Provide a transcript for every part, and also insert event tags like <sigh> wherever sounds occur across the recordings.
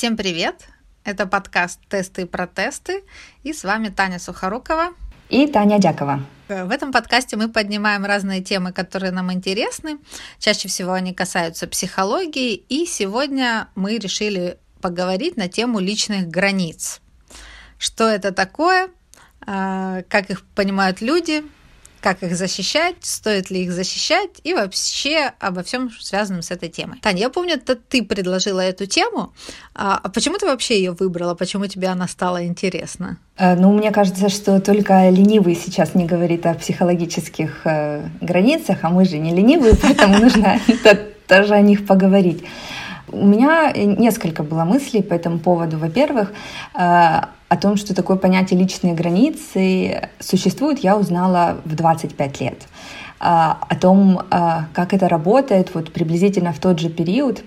Всем привет! Это подкаст «Тесты и протесты» и с вами Таня Сухорукова и Таня Дякова. В этом подкасте мы поднимаем разные темы, которые нам интересны. Чаще всего они касаются психологии, и сегодня мы решили поговорить на тему личных границ. Что это такое, а, как их понимают люди, как их защищать, стоит ли их защищать и вообще обо всем связанном с этой темой. Таня, я помню, это ты предложила эту тему. А, а почему ты вообще ее выбрала? Почему тебе она стала интересна? Э, ну, мне кажется, что только ленивый сейчас не говорит о психологических э, границах, а мы же не ленивые, <laughs> поэтому нужно <laughs> тоже о них поговорить. У меня несколько было мыслей по этому поводу. Во-первых, э, о том, что такое понятие личные границы существует, я узнала в 25 лет. Э, о том, э, как это работает, вот приблизительно в тот же период.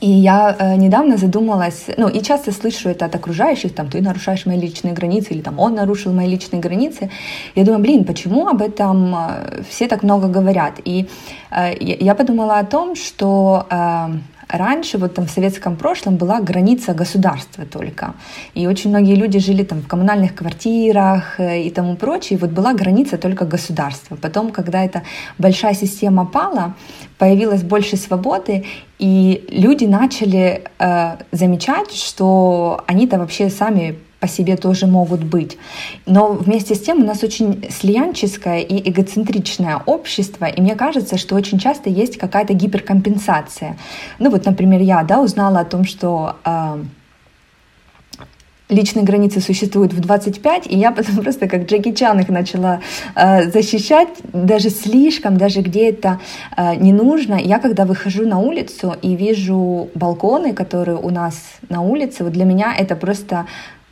И я э, недавно задумалась, ну и часто слышу это от окружающих, там, ты нарушаешь мои личные границы, или там, он нарушил мои личные границы. Я думаю, блин, почему об этом э, все так много говорят? И э, я подумала о том, что э, раньше, вот там в советском прошлом, была граница государства только. И очень многие люди жили там в коммунальных квартирах э, и тому прочее. И вот была граница только государства. Потом, когда эта большая система пала, появилось больше свободы, и люди начали э, замечать, что они-то вообще сами по себе тоже могут быть. Но вместе с тем у нас очень слиянческое и эгоцентричное общество, и мне кажется, что очень часто есть какая-то гиперкомпенсация. Ну вот, например, я да, узнала о том, что э, личные границы существуют в 25, и я потом <laughs> просто как Джеки Чан их начала э, защищать, даже слишком, даже где это э, не нужно. Я когда выхожу на улицу и вижу балконы, которые у нас на улице, вот для меня это просто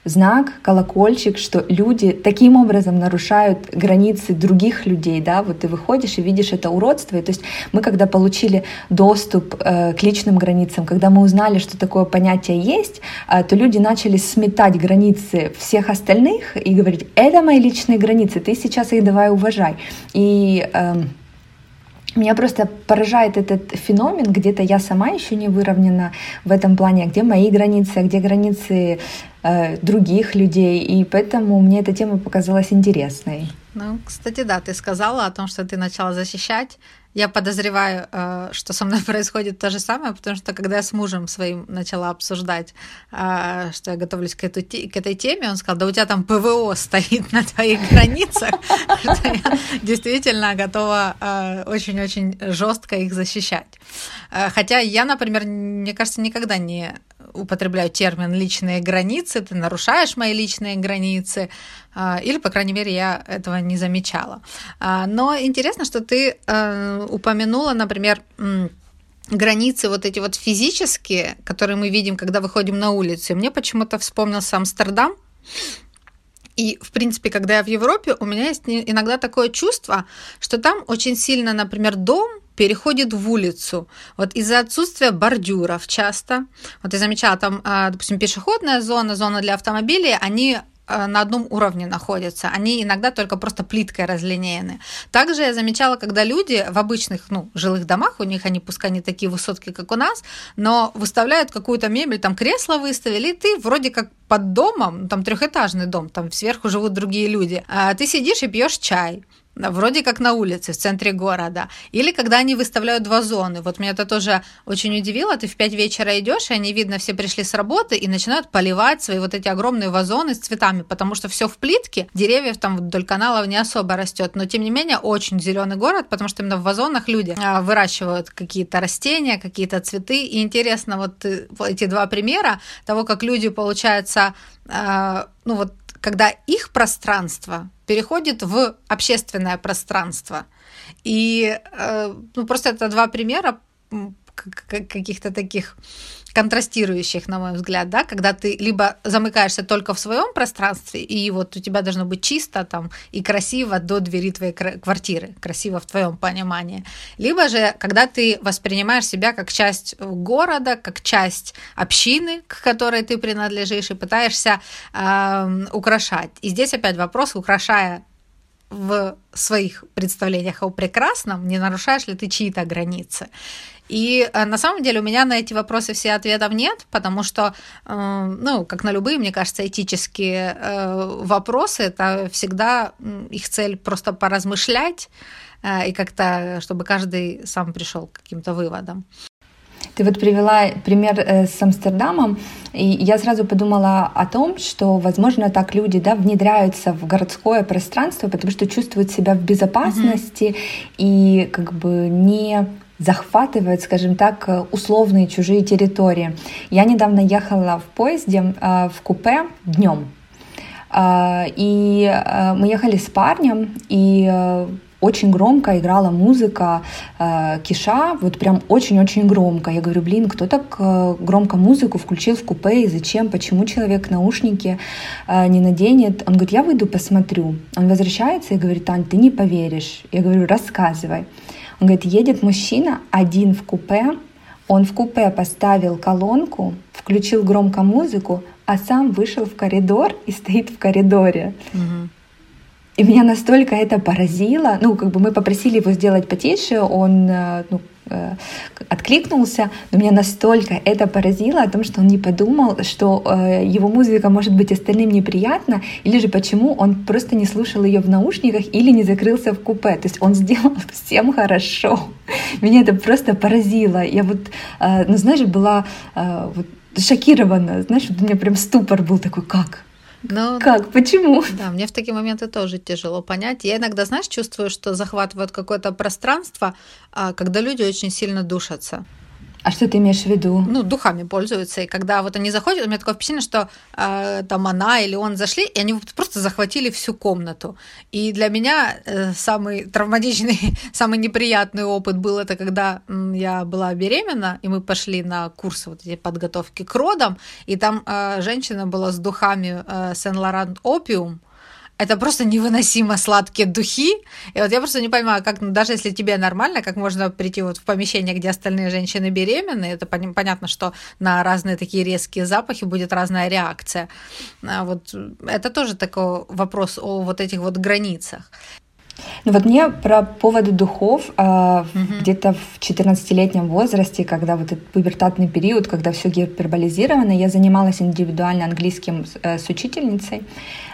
знак, колокольчик, что люди таким образом нарушают границы других людей, да, вот ты выходишь и видишь это уродство, и то есть мы когда получили доступ э, к личным границам, когда мы узнали, что такое понятие есть, э, то люди начали сметать границы всех остальных и говорить, это мои личные границы, ты сейчас их давай уважай. И э, меня просто поражает этот феномен, где-то я сама еще не выровнена в этом плане, а где мои границы, а где границы э, других людей, и поэтому мне эта тема показалась интересной. Ну, кстати, да, ты сказала о том, что ты начала защищать я подозреваю, э, что со мной <laughs> происходит то же самое, потому что когда я с мужем своим начала обсуждать, э, что я готовлюсь к, этой теме, он сказал, да у тебя там ПВО <laughs> стоит на твоих границах, <laughs> что я действительно готова э, очень-очень жестко их защищать. Хотя я, например, мне кажется, никогда не употребляю термин личные границы, ты нарушаешь мои личные границы, а, или, по крайней мере, я этого не замечала. А, но интересно, что ты э, упомянула, например, границы вот эти вот физические, которые мы видим, когда выходим на улицу. И мне почему-то вспомнился Амстердам, и, в принципе, когда я в Европе, у меня есть иногда такое чувство, что там очень сильно, например, дом переходит в улицу. Вот из-за отсутствия бордюров часто. Вот я замечала, там, а, допустим, пешеходная зона, зона для автомобилей, они на одном уровне находятся. Они иногда только просто плиткой разлинеены. Также я замечала, когда люди в обычных ну, жилых домах, у них они пускай не такие высотки, как у нас, но выставляют какую-то мебель, там кресло выставили, и ты вроде как под домом, там трехэтажный дом, там сверху живут другие люди, а ты сидишь и пьешь чай вроде как на улице, в центре города. Или когда они выставляют вазоны. Вот меня это тоже очень удивило. Ты в 5 вечера идешь, и они, видно, все пришли с работы и начинают поливать свои вот эти огромные вазоны с цветами, потому что все в плитке, деревьев там вдоль каналов не особо растет. Но, тем не менее, очень зеленый город, потому что именно в вазонах люди а, выращивают какие-то растения, какие-то цветы. И интересно вот э, эти два примера того, как люди, получается, а, ну вот когда их пространство переходит в общественное пространство. И э, ну, просто это два примера каких-то таких контрастирующих, на мой взгляд, да, когда ты либо замыкаешься только в своем пространстве, и вот у тебя должно быть чисто там и красиво до двери твоей квартиры, красиво в твоем понимании, либо же, когда ты воспринимаешь себя как часть города, как часть общины, к которой ты принадлежишь, и пытаешься э, украшать. И здесь опять вопрос, украшая в своих представлениях о прекрасном, не нарушаешь ли ты чьи-то границы. И э, на самом деле у меня на эти вопросы все ответов нет, потому что, э, ну, как на любые, мне кажется, этические э, вопросы, это всегда их цель просто поразмышлять и как-то, чтобы каждый сам пришел к каким-то выводам. Ты вот привела пример с Амстердамом, и я сразу подумала о том, что, возможно, так люди да, внедряются в городское пространство, потому что чувствуют себя в безопасности mm-hmm. и как бы не захватывают, скажем так, условные чужие территории. Я недавно ехала в поезде э, в купе днем, э, и э, мы ехали с парнем, и очень громко играла музыка э, Киша, вот прям очень-очень громко. Я говорю, блин, кто так э, громко музыку включил в купе и зачем, почему человек наушники э, не наденет? Он говорит, я выйду посмотрю. Он возвращается и говорит, Ань, ты не поверишь. Я говорю, рассказывай. Он говорит, едет мужчина один в купе, он в купе поставил колонку, включил громко музыку, а сам вышел в коридор и стоит в коридоре. Угу. И меня настолько это поразило. Ну, как бы мы попросили его сделать потише, он э, ну, Э, откликнулся, но меня настолько это поразило о том, что он не подумал, что э, его музыка может быть остальным неприятна, или же почему он просто не слушал ее в наушниках или не закрылся в купе. То есть он сделал <laughs> всем хорошо. Меня это просто поразило. Я вот, э, ну знаешь, была вот шокирована, знаешь, у меня прям ступор был такой, как? Но, ну, как? Почему? Да, мне в такие моменты тоже тяжело понять. Я иногда, знаешь, чувствую, что захватывают какое-то пространство, а, когда люди очень сильно душатся. А что ты имеешь в виду? Ну, духами пользуются. И когда вот они заходят, у меня такое впечатление, что э, там она или он зашли, и они просто захватили всю комнату. И для меня э, самый травматичный, <laughs> самый неприятный опыт был это, когда я была беременна, и мы пошли на курсы вот эти подготовки к родам, и там э, женщина была с духами э, Сен-Лоран Опиум, это просто невыносимо сладкие духи. И вот я просто не понимаю, как, ну, даже если тебе нормально, как можно прийти вот в помещение, где остальные женщины беременны, это понятно, что на разные такие резкие запахи будет разная реакция. А вот это тоже такой вопрос о вот этих вот границах. Ну вот мне про поводу духов э, угу. где-то в 14-летнем возрасте, когда вот этот пубертатный период, когда все гиперболизировано, я занималась индивидуально английским э, с учительницей.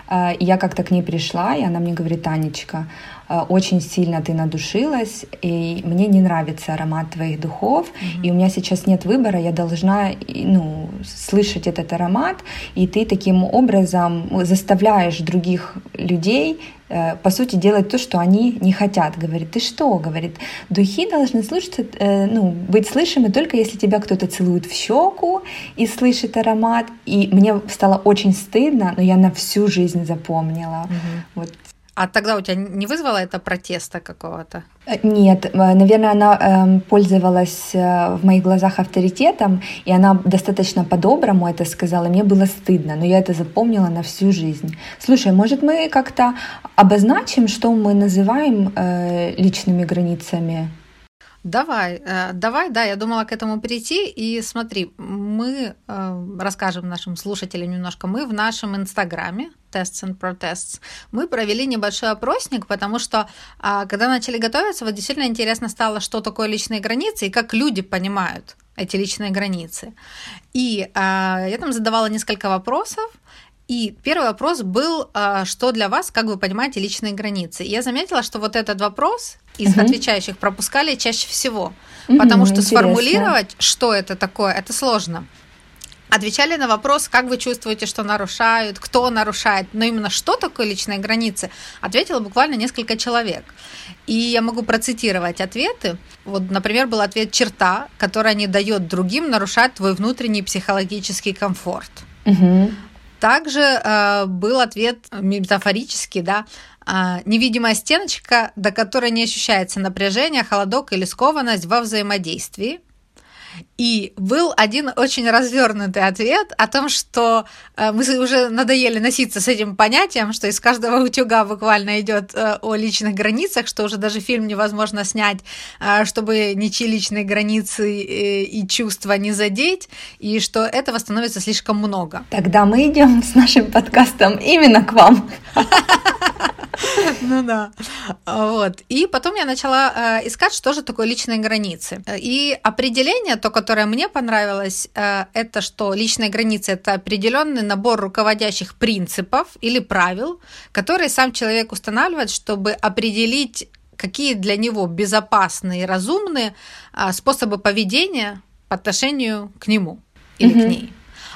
Э, и я как-то к ней пришла, и она мне говорит, Танечка, э, очень сильно ты надушилась, и мне не нравится аромат твоих духов, mm-hmm. и у меня сейчас нет выбора, я должна ну, слышать этот аромат, и ты таким образом заставляешь других людей Э, по сути, делать то, что они не хотят. Говорит, ты что? Говорит, духи должны слушаться, э, ну, быть слышимы только если тебя кто-то целует в щеку и слышит аромат. И мне стало очень стыдно, но я на всю жизнь запомнила. Угу. Вот а тогда у тебя не вызвало это протеста какого-то? Э, нет, э, наверное, она э, пользовалась э, в моих глазах авторитетом, и она достаточно по-доброму это сказала. Мне было стыдно, но я это запомнила на всю жизнь. Слушай, может мы как-то обозначим, что мы называем личными границами? Давай, давай, да, я думала к этому перейти. И смотри, мы расскажем нашим слушателям немножко. Мы в нашем инстаграме Tests and Protests, мы провели небольшой опросник, потому что а, когда начали готовиться, вот действительно интересно стало, что такое личные границы и как люди понимают эти личные границы. И а, я там задавала несколько вопросов, и первый вопрос был, а, что для вас, как вы понимаете, личные границы. И я заметила, что вот этот вопрос из угу. отвечающих пропускали чаще всего, угу, потому что интересно. сформулировать, что это такое, это сложно отвечали на вопрос, как вы чувствуете, что нарушают, кто нарушает, но именно что такое личные границы, ответило буквально несколько человек. И я могу процитировать ответы. Вот, например, был ответ «черта, которая не дает другим нарушать твой внутренний психологический комфорт». Угу. Также э, был ответ метафорический, да, э, невидимая стеночка, до которой не ощущается напряжение, холодок или скованность во взаимодействии. И был один очень развернутый ответ о том, что э, мы уже надоели носиться с этим понятием, что из каждого утюга буквально идет э, о личных границах, что уже даже фильм невозможно снять, э, чтобы ничьи личные границы и чувства не задеть, и что этого становится слишком много. Тогда мы идем с нашим подкастом именно к вам. <laughs> <laughs> Ну да. Вот. И потом я начала э, искать, что же такое личные границы. И определение, то, которое мне понравилось, э, это что личные границы это определенный набор руководящих принципов или правил, которые сам человек устанавливает, чтобы определить какие для него безопасные и разумные а, способы поведения по отношению к нему или mm-hmm. к ней.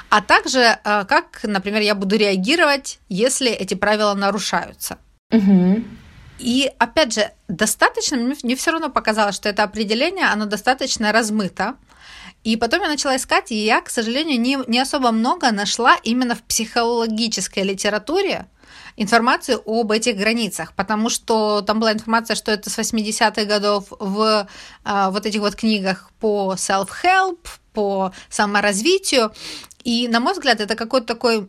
А также, как, например, я буду реагировать, если эти правила нарушаются. Mm-hmm. И опять же, достаточно, мне все равно показалось, что это определение, оно достаточно размыто. И потом я начала искать, и я, к сожалению, не, не особо много нашла именно в психологической литературе, информацию об этих границах, потому что там была информация, что это с 80-х годов в а, вот этих вот книгах по self-help, по саморазвитию. И, на мой взгляд, это какой-то такой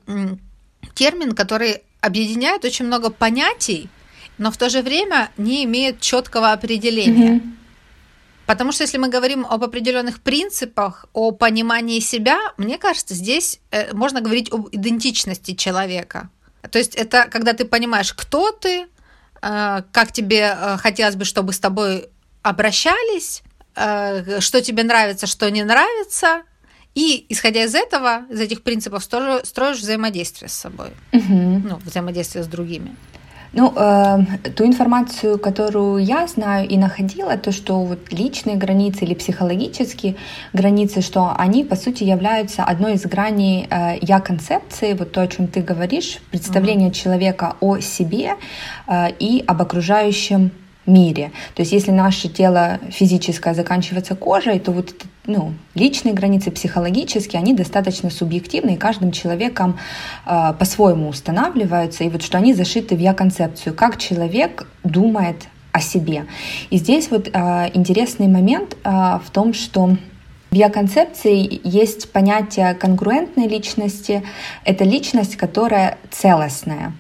термин, который объединяет очень много понятий, но в то же время не имеет четкого определения. Mm-hmm. Потому что если мы говорим об определенных принципах, о понимании себя, мне кажется, здесь э, можно говорить об идентичности человека. То есть это когда ты понимаешь, кто ты, э, как тебе э, хотелось бы, чтобы с тобой обращались, что тебе нравится, что не нравится, и исходя из этого, из этих принципов, строишь взаимодействие с собой, угу. ну, взаимодействие с другими. Ну, э, ту информацию, которую я знаю и находила, то, что вот личные границы или психологические границы, что они, по сути, являются одной из граней э, я-концепции, вот то, о чем ты говоришь, представление mm-hmm. человека о себе э, и об окружающем мире. То есть если наше тело физическое заканчивается кожей, то вот ну, личные границы психологические, они достаточно субъективны, и каждым человеком э, по-своему устанавливаются, и вот что они зашиты в я-концепцию, как человек думает о себе. И здесь вот э, интересный момент э, в том, что в я-концепции есть понятие конгруентной личности. Это личность, которая целостная.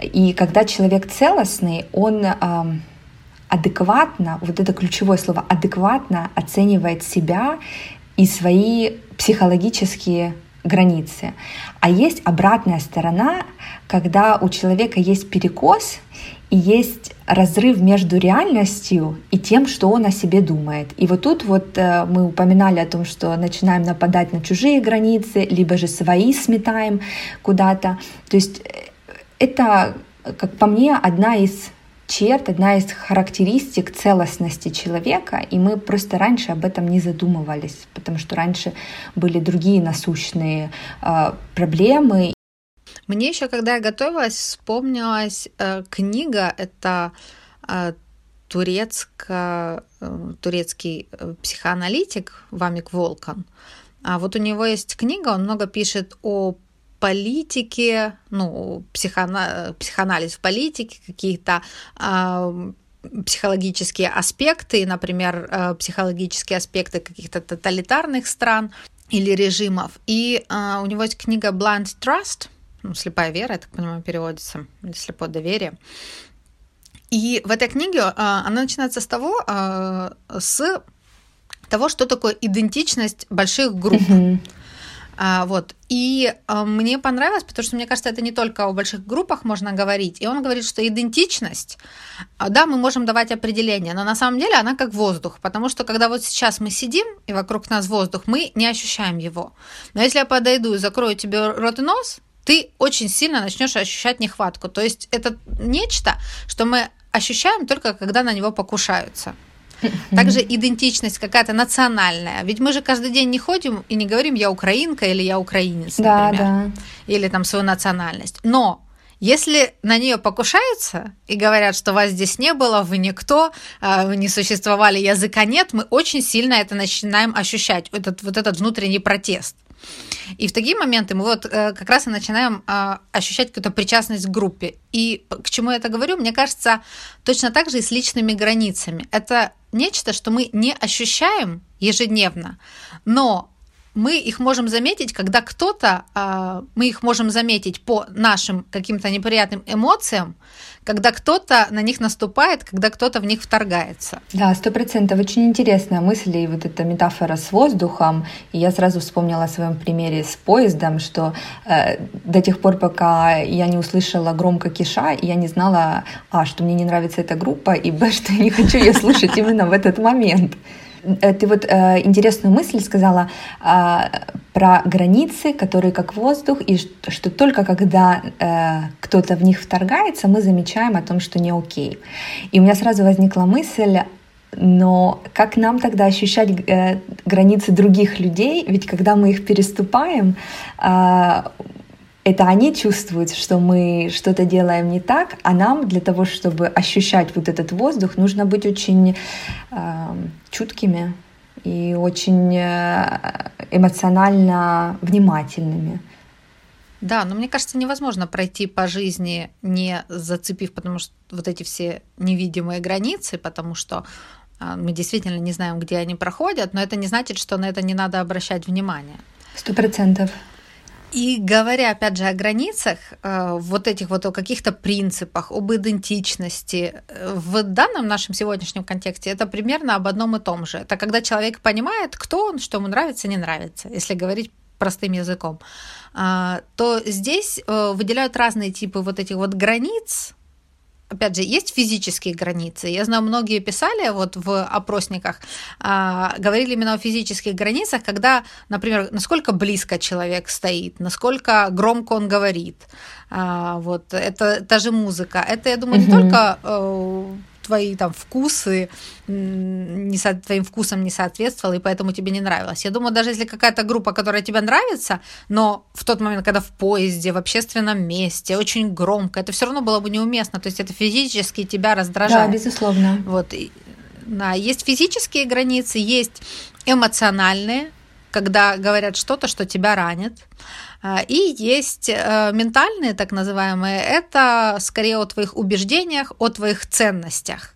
И когда человек целостный, он адекватно, вот это ключевое слово, адекватно оценивает себя и свои психологические границы. А есть обратная сторона, когда у человека есть перекос и есть разрыв между реальностью и тем, что он о себе думает. И вот тут вот э, мы упоминали о том, что начинаем нападать на чужие границы, либо же свои сметаем куда-то. То есть э, это, как по мне, одна из черт, одна из характеристик целостности человека, и мы просто раньше об этом не задумывались, потому что раньше были другие насущные э, проблемы. Мне еще, когда я готовилась, вспомнилась э, книга, это э, турецко, э, турецкий э, психоаналитик Вамик Волкан. А вот у него есть книга, он много пишет о политике, ну, психоана, психоанализ в политике, какие-то э, психологические аспекты, например, э, психологические аспекты каких-то тоталитарных стран или режимов. И э, у него есть книга Blind Trust, ну, слепая вера, я так понимаю, переводится, или слепое доверие. И в этой книге э, она начинается с того, э, с того, что такое идентичность больших групп. Mm-hmm. А, вот. И а, мне понравилось, потому что, мне кажется, это не только о больших группах можно говорить. И он говорит, что идентичность, а, да, мы можем давать определение, но на самом деле она как воздух, потому что когда вот сейчас мы сидим, и вокруг нас воздух, мы не ощущаем его. Но если я подойду и закрою тебе рот и нос, ты очень сильно начнешь ощущать нехватку. То есть это нечто, что мы ощущаем только когда на него покушаются. Также идентичность какая-то национальная. Ведь мы же каждый день не ходим и не говорим «я украинка» или «я украинец», например. Да, да. Или там свою национальность. Но если на нее покушаются и говорят, что вас здесь не было, вы никто, а, вы не существовали, языка нет, мы очень сильно это начинаем ощущать, этот, вот этот внутренний протест. И в такие моменты мы вот э, как раз и начинаем э, ощущать какую-то причастность к группе. И к чему я это говорю? Мне кажется, точно так же и с личными границами. Это нечто, что мы не ощущаем ежедневно, но мы их можем заметить, когда кто-то, а, мы их можем заметить по нашим каким-то неприятным эмоциям, когда кто-то на них наступает, когда кто-то в них вторгается. Да, сто процентов. Очень интересная мысль и вот эта метафора с воздухом. И я сразу вспомнила о своем примере с поездом, что э, до тех пор, пока я не услышала громко киша, я не знала, а, что мне не нравится эта группа, и б, <laughs> что я не хочу ее слушать именно в этот момент. Э, ты вот э, интересную мысль сказала э, про границы, которые как воздух, и что, что только когда э, кто-то в них вторгается, мы замечаем о том, что не окей. И у меня сразу возникла мысль, но как нам тогда ощущать э, границы других людей? Ведь когда мы их переступаем, э, это они чувствуют, что мы что-то делаем не так, а нам для того, чтобы ощущать вот этот воздух, нужно быть очень э, чуткими и очень э, эмоционально внимательными. Да, но мне кажется, невозможно пройти по жизни, не зацепив, потому что вот эти все невидимые границы, потому что а, мы действительно не знаем, где они проходят, но это не значит, что на это не надо обращать внимание. Сто процентов. И говоря, опять же, о границах, э, вот этих вот о каких-то принципах, об идентичности, э, в данном нашем сегодняшнем контексте это примерно об одном и том же. Это когда человек понимает, кто он, что ему нравится, не нравится, если говорить простым языком, а, то здесь э, выделяют разные типы вот этих вот границ, опять же, есть физические границы. Я знаю, многие писали вот в опросниках, а, говорили именно о физических границах, когда, например, насколько близко человек стоит, насколько громко он говорит. А, вот это та же музыка. Это, я думаю, угу. не только э, твои там вкусы не со, твоим вкусам не соответствовала, и поэтому тебе не нравилось. Я думаю, даже если какая-то группа, которая тебе нравится, но в тот момент, когда в поезде, в общественном месте, очень громко, это все равно было бы неуместно. То есть это физически тебя раздражает. Да, безусловно. Вот. Да, есть физические границы, есть эмоциональные, когда говорят что-то, что тебя ранит. А, и есть э, ментальные, так называемые, это скорее о твоих убеждениях, о твоих ценностях.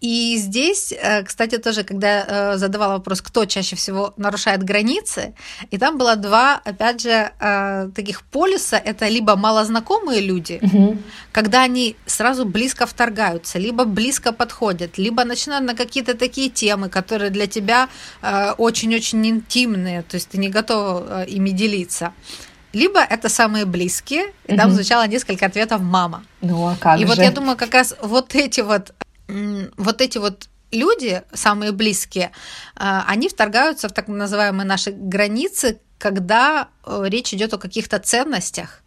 И здесь, э, кстати, тоже, когда я э, задавала вопрос, кто чаще всего нарушает границы, и там было два, опять же, таких полюса. Это либо малознакомые люди, угу. когда они сразу близко вторгаются, либо близко подходят, либо начинают на какие-то такие темы, которые для тебя очень-очень интимные, то есть ты не готов ими делиться либо это самые близкие, и угу. там звучало несколько ответов мама. Ну а как И же? вот я думаю, как раз вот эти вот, вот эти вот люди, самые близкие, а, они вторгаются в так называемые наши границы, когда э, речь идет о каких-то ценностях,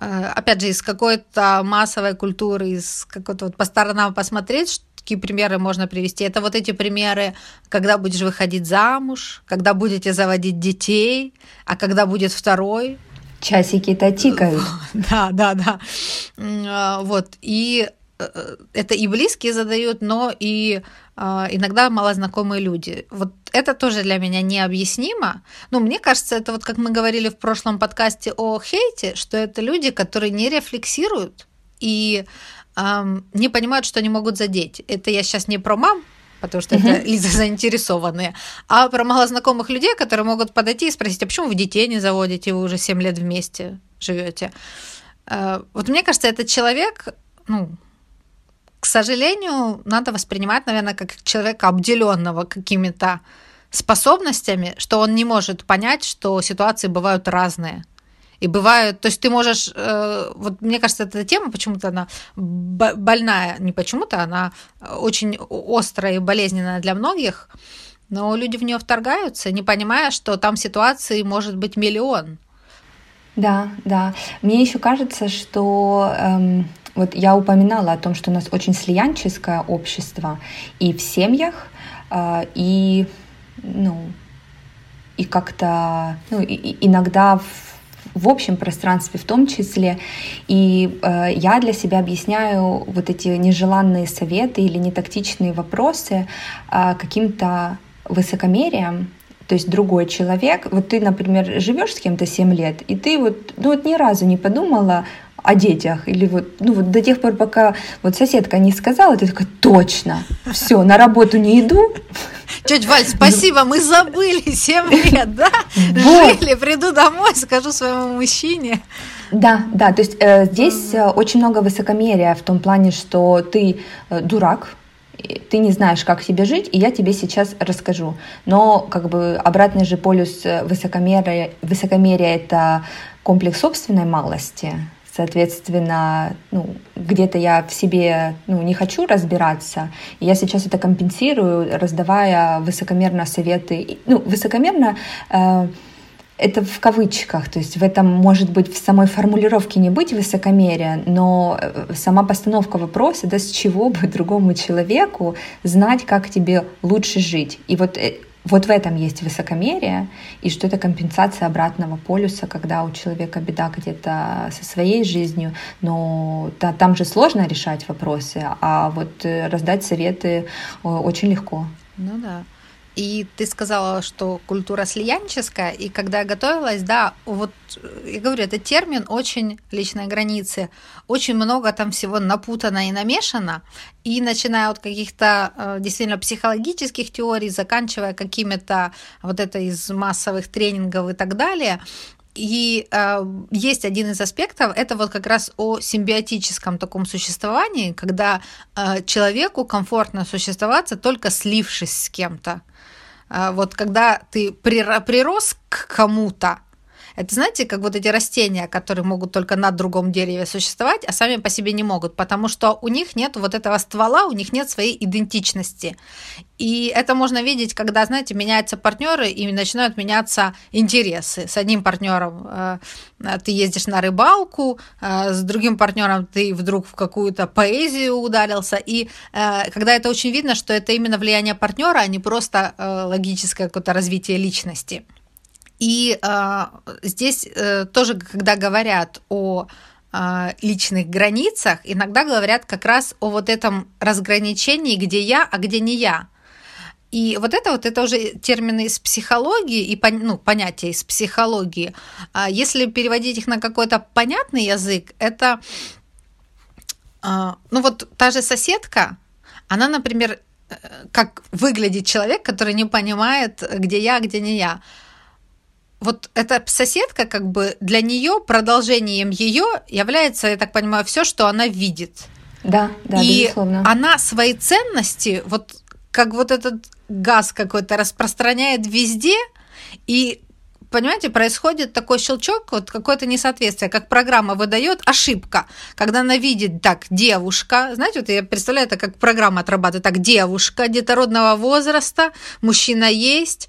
э, опять же, из какой-то массовой культуры, из какой-то вот по сторонам посмотреть, какие примеры можно привести. Это вот эти примеры, когда будешь выходить замуж, когда будете заводить детей, а когда будет второй. Часики-то тикают. <laughs> Да, да, да. Вот. И э, это и близкие задают, но и а, иногда малознакомые люди. Вот это тоже для меня необъяснимо. Ну, мне кажется, это вот как мы говорили в прошлом подкасте о хейте, что это люди, которые не рефлексируют и эм, не понимают, что они могут задеть. Это я сейчас не про мам, потому что это лица заинтересованные, а про малознакомых людей, которые могут подойти и спросить, а почему вы детей не заводите, вы уже 7 лет вместе живете. Э, вот мне кажется, этот человек, ну, к сожалению, надо воспринимать, наверное, как человека, обделенного какими-то способностями, что он не может понять, что ситуации бывают разные. И бывают, то есть ты можешь, э, вот мне кажется, эта тема почему-то она больная, не почему-то, она очень острая и болезненная для многих, но люди в нее вторгаются, не понимая, что там ситуаций может быть миллион. Да, да. Мне еще кажется, что эм, вот я упоминала о том, что у нас очень слиянческое общество и в семьях, э, и ну и как-то ну, и, иногда в в общем пространстве в том числе. И э, я для себя объясняю вот эти нежеланные советы или нетактичные вопросы э, каким-то высокомерием, то есть другой человек, вот ты, например, живешь с кем-то 7 лет, и ты вот, ну вот ни разу не подумала, о детях. Или вот, ну вот до тех пор, пока вот соседка не сказала, ты такая, точно, все, на работу не иду. Тетя Валь, спасибо, мы забыли 7 лет, да? Жили, приду домой, скажу своему мужчине. Да, да, то есть э, здесь э, очень много высокомерия в том плане, что ты э, дурак, ты не знаешь, как себе жить, и я тебе сейчас расскажу. Но как бы обратный же полюс э, высокомерия, высокомерия это комплекс собственной малости, Соответственно, ну, где-то я в себе ну, не хочу разбираться, и я сейчас это компенсирую, раздавая высокомерно советы. Ну, высокомерно э, это в кавычках, то есть в этом может быть в самой формулировке не быть высокомерия, но э, сама постановка вопроса, да, с чего бы <laughs> другому человеку знать, как тебе лучше жить. И вот э, вот в этом есть высокомерие, и что это компенсация обратного полюса, когда у человека беда где-то со своей жизнью, но да, там же сложно решать вопросы, а вот э, раздать советы очень легко. Ну да. И ты сказала, что культура слиянческая, и когда я готовилась, да, вот я говорю, это термин очень личной границы, очень много там всего напутано и намешано, и начиная от каких-то э, действительно психологических теорий, заканчивая какими-то вот это из массовых тренингов и так далее, и э, есть один из аспектов, это вот как раз о симбиотическом таком существовании, когда э, человеку комфортно существоваться только слившись с кем-то. А, вот когда ты прирос к кому-то, это, знаете, как вот эти растения, которые могут только на другом дереве существовать, а сами по себе не могут, потому что у них нет вот этого ствола, у них нет своей идентичности. И это можно видеть, когда, знаете, меняются партнеры и начинают меняться интересы. С одним партнером э, ты ездишь на рыбалку, э, с другим партнером ты вдруг в какую-то поэзию ударился. И э, когда это очень видно, что это именно влияние партнера, а не просто логическое какое-то развитие личности. И э, здесь э, тоже, когда говорят о э, личных границах, иногда говорят как раз о вот этом разграничении, где я, а где не я. И вот это вот это уже термины из психологии и ну, понятия из психологии. А если переводить их на какой-то понятный язык, это ну вот та же соседка, она, например, э, как выглядит человек, который не понимает, где я, где не я вот эта соседка, как бы для нее продолжением ее является, я так понимаю, все, что она видит. Да, да, и безусловно. она свои ценности, вот как вот этот газ какой-то распространяет везде, и понимаете, происходит такой щелчок, вот какое-то несоответствие, как программа выдает ошибка, когда она видит, так, девушка, знаете, вот я представляю это как программа отрабатывает, так, девушка детородного возраста, мужчина есть,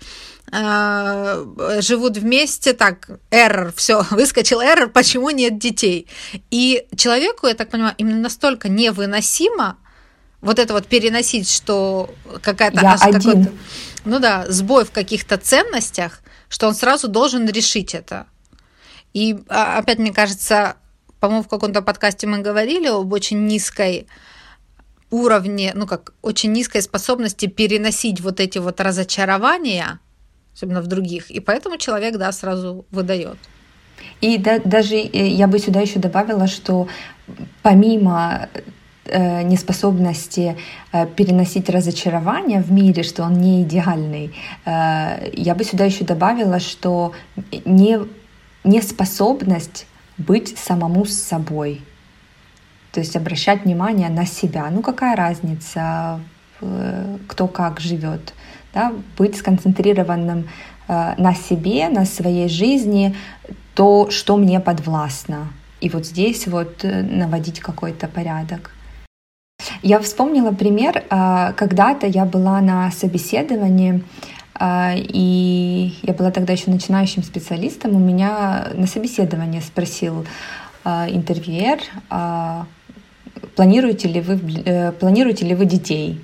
Э, живут вместе, так, error, все, <laughs> выскочил error, почему нет детей. И человеку, я так понимаю, именно настолько невыносимо вот это вот переносить, что какая-то... Я один. Ну да, сбой в каких-то ценностях, что он сразу должен решить это. И а, опять, мне кажется, по-моему, в каком-то подкасте мы говорили об очень низкой уровне, ну как, очень низкой способности переносить вот эти вот разочарования – особенно в других. И поэтому человек, да, сразу выдает. И да, даже э, я бы сюда еще добавила, что помимо неспособности э, переносить разочарование в мире, что он не идеальный, э, я бы сюда еще добавила, что не, неспособность быть самому с собой. То есть обращать внимание на себя. Ну какая разница, э, кто как живет да, быть сконцентрированным э, на себе, на своей жизни, то, что мне подвластно. И вот здесь вот э, наводить какой-то порядок. Я вспомнила пример, э, когда-то я была на собеседовании, и я была тогда еще начинающим специалистом. У меня на собеседовании спросил интервьюер, планируете ли вы, планируете ли вы детей?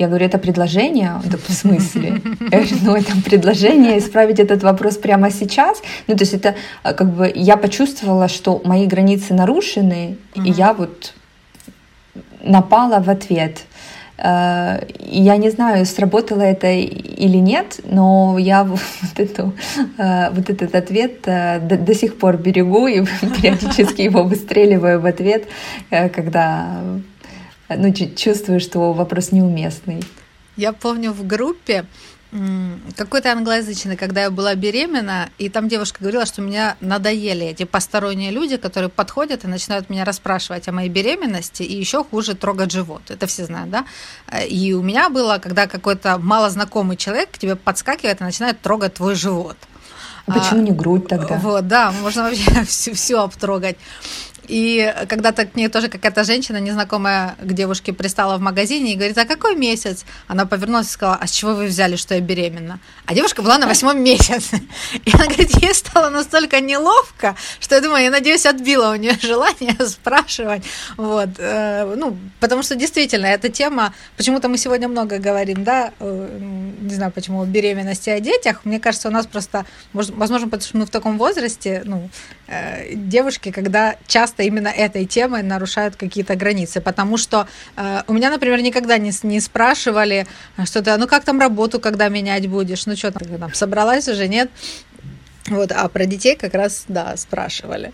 Я говорю, это предложение? Он такой, в смысле? Я говорю, ну, это предложение исправить этот вопрос прямо сейчас. Ну, то есть это э, как бы я почувствовала, что мои границы нарушены, uh-huh. и я вот напала в ответ. Э, я не знаю, сработало это или нет, но я <laughs> вот, эту, э, вот этот ответ э, до, до сих пор берегу и <laughs> периодически его выстреливаю в ответ, когда ну, чувствую, что вопрос неуместный. Я помню в группе какой-то англоязычный, когда я была беременна, и там девушка говорила, что меня надоели эти посторонние люди, которые подходят и начинают меня расспрашивать о моей беременности, и еще хуже трогать живот. Это все знают, да? И у меня было, когда какой-то малознакомый человек к тебе подскакивает и начинает трогать твой живот. А почему не грудь тогда? Вот, да, можно вообще <laughs> всю, всю обтрогать. И когда-то к ней тоже какая-то женщина, незнакомая к девушке, пристала в магазине и говорит, а какой месяц? Она повернулась и сказала, а с чего вы взяли, что я беременна? А девушка была на восьмом <laughs> месяце. И она говорит, ей стало настолько неловко, что я думаю, я надеюсь, отбила у нее <laughs> желание спрашивать. Вот. Э, ну, потому что действительно, эта тема, почему-то мы сегодня много говорим, да, э, не знаю, почему, о беременности, о детях. Мне кажется, у нас просто, возможно, потому что мы в таком возрасте, ну, э, девушки, когда часто часто именно этой темой нарушают какие-то границы, потому что э, у меня, например, никогда не, не спрашивали что-то, ну как там работу, когда менять будешь, ну что там, там собралась уже, нет? Вот, а про детей как раз, да, спрашивали.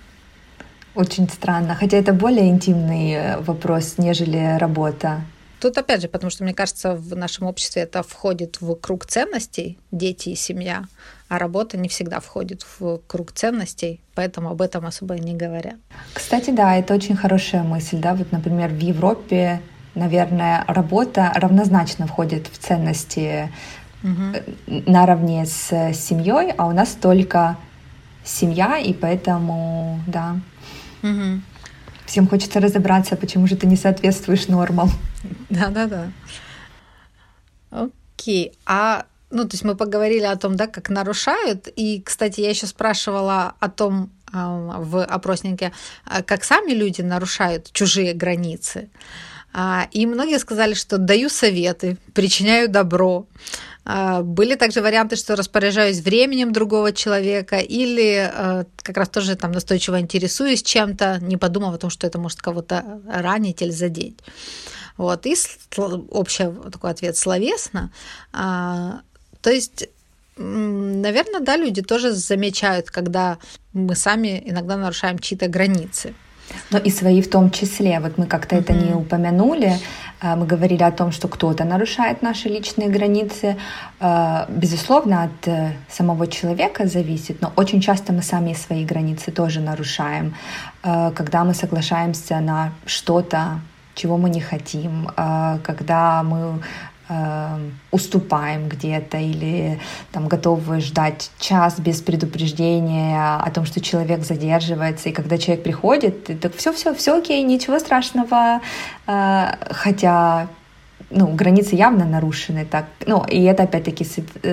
Очень странно, хотя это более интимный э, вопрос, нежели работа. Тут опять же, потому что, мне кажется, в нашем обществе это входит в круг ценностей, дети и семья, а работа не всегда входит в круг ценностей, поэтому об этом особо не говорят. Кстати, да, это очень хорошая мысль, да, вот, например, в Европе, наверное, работа равнозначно входит в ценности угу. наравне с семьей, а у нас только семья, и поэтому, да. Угу. Всем хочется разобраться, почему же ты не соответствуешь нормам. <laughs> Да-да-да. Окей. А ну, то есть мы поговорили о том, да, как нарушают. И, кстати, я еще спрашивала о том а, в опроснике, а, как сами люди нарушают чужие границы. А, и многие сказали, что даю советы, причиняю добро. Были также варианты, что распоряжаюсь временем другого человека или как раз тоже там настойчиво интересуюсь чем-то, не подумав о том, что это может кого-то ранить или задеть. Вот. И общий такой ответ словесно. То есть Наверное, да, люди тоже замечают, когда мы сами иногда нарушаем чьи-то границы. Но и свои в том числе. Вот мы как-то mm-hmm. это не упомянули. А, мы говорили о том, что кто-то нарушает наши личные границы. А, безусловно, от э, самого человека зависит, но очень часто мы сами свои границы тоже нарушаем. А, когда мы соглашаемся на что-то, чего мы не хотим, когда мы уступаем где-то или там готовы ждать час без предупреждения о том, что человек задерживается, и когда человек приходит, так все, все, все окей, ничего страшного, э, хотя ну, границы явно нарушены. Так, ну, и это опять-таки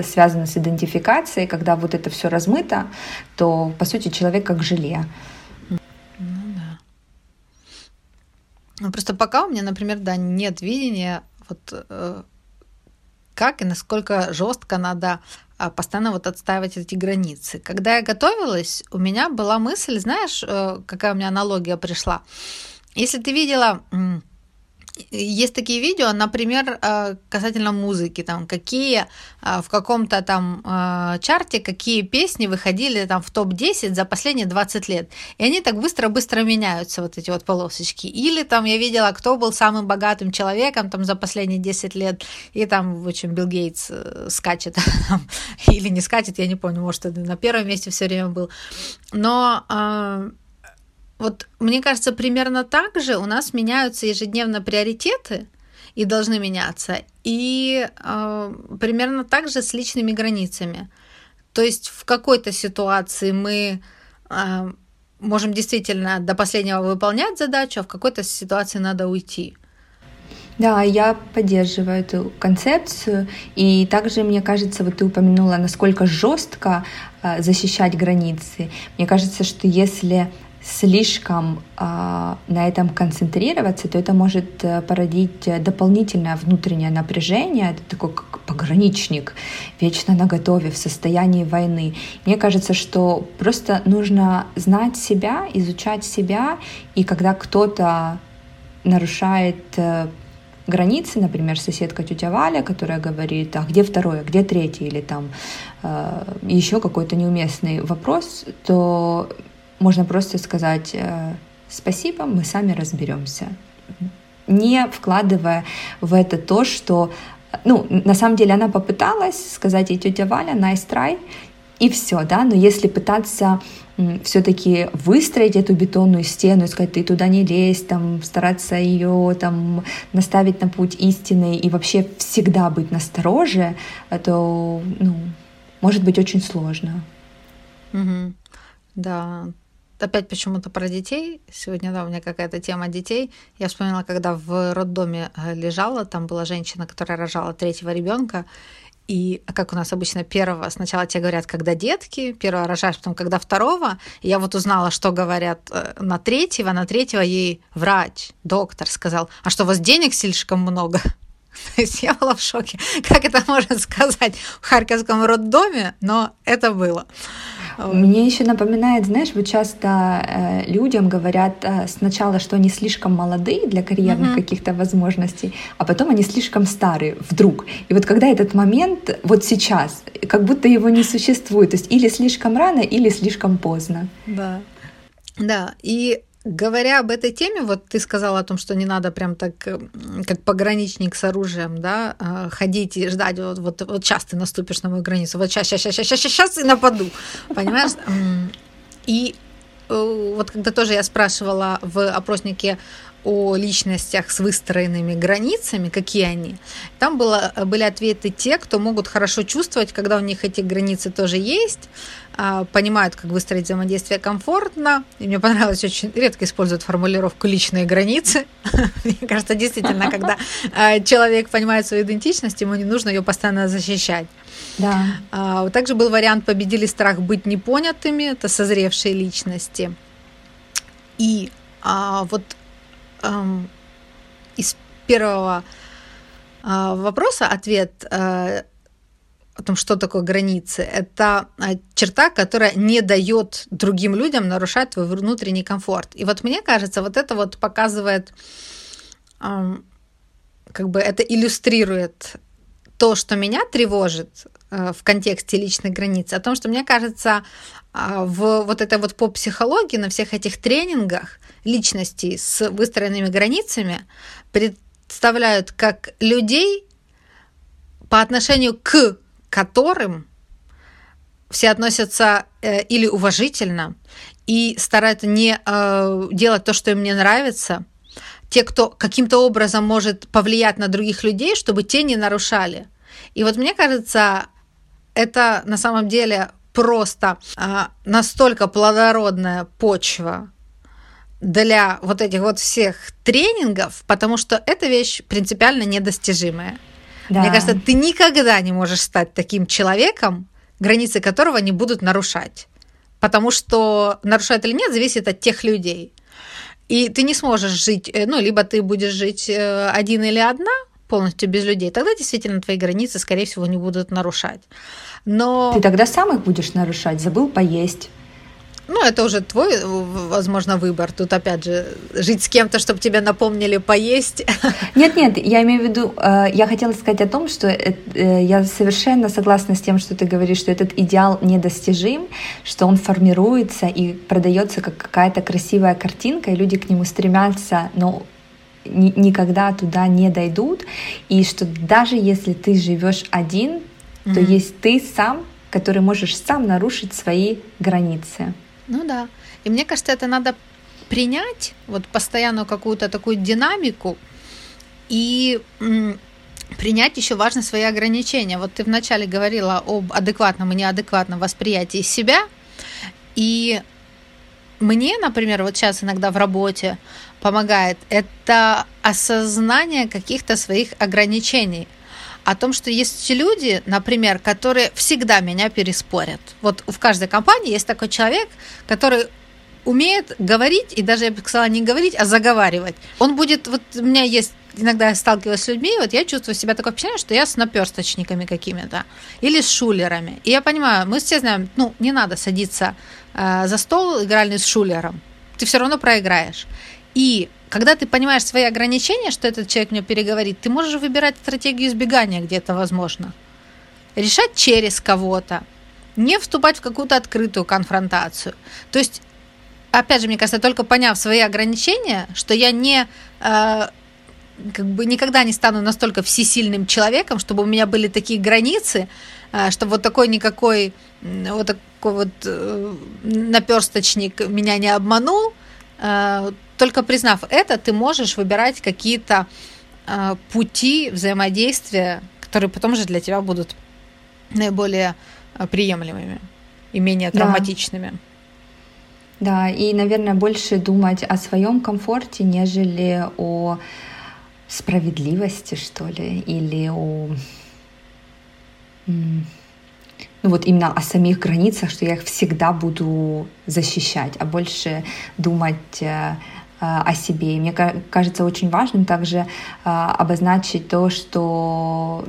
связано с идентификацией, когда вот это все размыто, то по сути человек как желе. Ну да. Ну, просто пока у меня, например, да, нет видения вот э, как и насколько жестко надо а, постоянно вот отстаивать эти границы. Когда я готовилась, у меня была мысль, знаешь, э, какая у меня аналогия пришла. Если ты видела есть такие видео, например, э, касательно музыки, там, какие э, в каком-то там э, чарте, какие песни выходили там в топ-10 за последние 20 лет. И они так быстро-быстро меняются, вот эти вот полосочки. Или там я видела, кто был самым богатым человеком там за последние 10 лет, и там, в общем, Билл Гейтс скачет, <laughs> или не скачет, я не помню, может, на первом месте все время был. Но вот мне кажется, примерно так же у нас меняются ежедневно приоритеты и должны меняться, и э, примерно так же с личными границами. То есть в какой-то ситуации мы э, можем действительно до последнего выполнять задачу, а в какой-то ситуации надо уйти. Да, я поддерживаю эту концепцию. И также, мне кажется, вот ты упомянула, насколько жестко э, защищать границы. Мне кажется, что если слишком э, на этом концентрироваться, то это может э, породить дополнительное внутреннее напряжение. Это такой как пограничник, вечно на готове, в состоянии войны. Мне кажется, что просто нужно знать себя, изучать себя, и когда кто-то нарушает э, границы, например, соседка тетя Валя, которая говорит, а где второй, а где третий, или там э, еще какой-то неуместный вопрос, то можно просто сказать э, спасибо, мы сами разберемся, не вкладывая в это то, что ну, на самом деле она попыталась сказать ей тетя Валя, nice try, и все, да, но если пытаться все-таки выстроить эту бетонную стену и сказать, ты туда не лезь, там, стараться ее там наставить на путь истины и вообще всегда быть настороже, то, ну, может быть очень сложно. Угу. Да, опять почему-то про детей. Сегодня, да, у меня какая-то тема детей. Я вспомнила, когда в роддоме э, лежала, там была женщина, которая рожала третьего ребенка, и как у нас обычно первого, сначала тебе говорят, когда детки, первого рожаешь, потом когда второго. И я вот узнала, что говорят э, на третьего, на третьего ей врач, доктор сказал, а что у вас денег слишком много? <laughs> То есть я была в шоке, как это можно сказать в Харьковском роддоме, но это было. Мне еще напоминает, знаешь, вот часто э, людям говорят э, сначала, что они слишком молодые для карьерных mm-hmm. каких-то возможностей, а потом они слишком старые вдруг. И вот когда этот момент, вот сейчас, как будто его не существует, то есть или слишком рано, или слишком поздно. Да. Да, и Говоря об этой теме, вот ты сказала о том, что не надо прям так, как пограничник с оружием, да, а, ходить и ждать, вот, вот, вот сейчас ты наступишь на мою границу, вот сейчас, сейчас, сейчас, сейчас, сейчас и нападу, понимаешь? И э, вот когда тоже я спрашивала в опроснике о личностях с выстроенными границами, какие они, там было, были ответы те, кто могут хорошо чувствовать, когда у них эти границы тоже есть, а, понимают, как выстроить взаимодействие комфортно. И мне понравилось, очень редко используют формулировку «личные границы». <laughs> Мне кажется, действительно, когда а, человек понимает свою идентичность, ему не нужно ее постоянно защищать. Да. А, также был вариант «победили страх быть непонятыми», это созревшие личности. И вот из первого вопроса ответ о том, что такое границы, это а, черта, которая не дает другим людям нарушать твой внутренний комфорт. И вот мне кажется, вот это вот показывает, как бы это иллюстрирует то, что меня тревожит э, в контексте личной границы, о том, что мне кажется, а, в вот этой вот по психологии, на всех этих тренингах личностей с выстроенными границами представляют как людей по отношению к которым все относятся э, или уважительно и стараются не э, делать то, что им не нравится, те, кто каким-то образом может повлиять на других людей, чтобы те не нарушали. И вот мне кажется, это на самом деле просто э, настолько плодородная почва для вот этих вот всех тренингов, потому что эта вещь принципиально недостижимая. Да. Мне кажется, ты никогда не можешь стать таким человеком, границы которого не будут нарушать. Потому что нарушать или нет, зависит от тех людей. И ты не сможешь жить, э, ну, либо ты будешь жить э, один или одна, полностью без людей, тогда действительно твои границы, скорее всего, не будут нарушать. Но... Ты тогда сам их будешь нарушать, забыл поесть, ну, это уже твой, возможно, выбор. Тут, опять же, жить с кем-то, чтобы тебя напомнили поесть. <laughs> Нет, нет, я имею в виду, э, я хотела сказать о том, что э, я совершенно согласна с тем, что ты говоришь, что этот идеал недостижим, что он формируется и продается как какая-то красивая картинка, и люди к нему стремятся, но никогда туда не дойдут, и что даже если ты живешь один, то mm-hmm. есть ты сам, который можешь сам нарушить свои границы. Ну да. И мне кажется, это надо принять, вот постоянную какую-то такую динамику и принять еще важно свои ограничения. Вот ты вначале говорила об адекватном и неадекватном восприятии себя, и мне, например, вот сейчас иногда в работе помогает это осознание каких-то своих ограничений – о том, что есть люди, например, которые всегда меня переспорят. Вот в каждой компании есть такой человек, который умеет говорить, и даже, я бы сказала, не говорить, а заговаривать. Он будет, вот у меня есть иногда я сталкиваюсь с людьми, вот я чувствую себя такое впечатление, что я с наперсточниками какими-то или с шулерами. И я понимаю, мы все знаем, ну, не надо садиться э, за стол игральный с шулером. Ты все равно проиграешь. И когда ты понимаешь свои ограничения, что этот человек мне переговорит, ты можешь выбирать стратегию избегания, где это возможно. Решать через кого-то, не вступать в какую-то открытую конфронтацию. То есть, опять же, мне кажется, только поняв свои ограничения, что я не э, как бы никогда не стану настолько всесильным человеком, чтобы у меня были такие границы, э, чтобы вот такой никакой вот такой вот э, наперсточник меня не обманул. Э, только признав это, ты можешь выбирать какие-то пути взаимодействия, которые потом же для тебя будут наиболее Э, приемлемыми и менее травматичными. Да. да, и, наверное, больше думать о своем комфорте, нежели о справедливости, что ли, или о ну вот именно о самих границах, что я их всегда буду защищать, а больше думать э, о себе. И мне кажется очень важным также э, обозначить то, что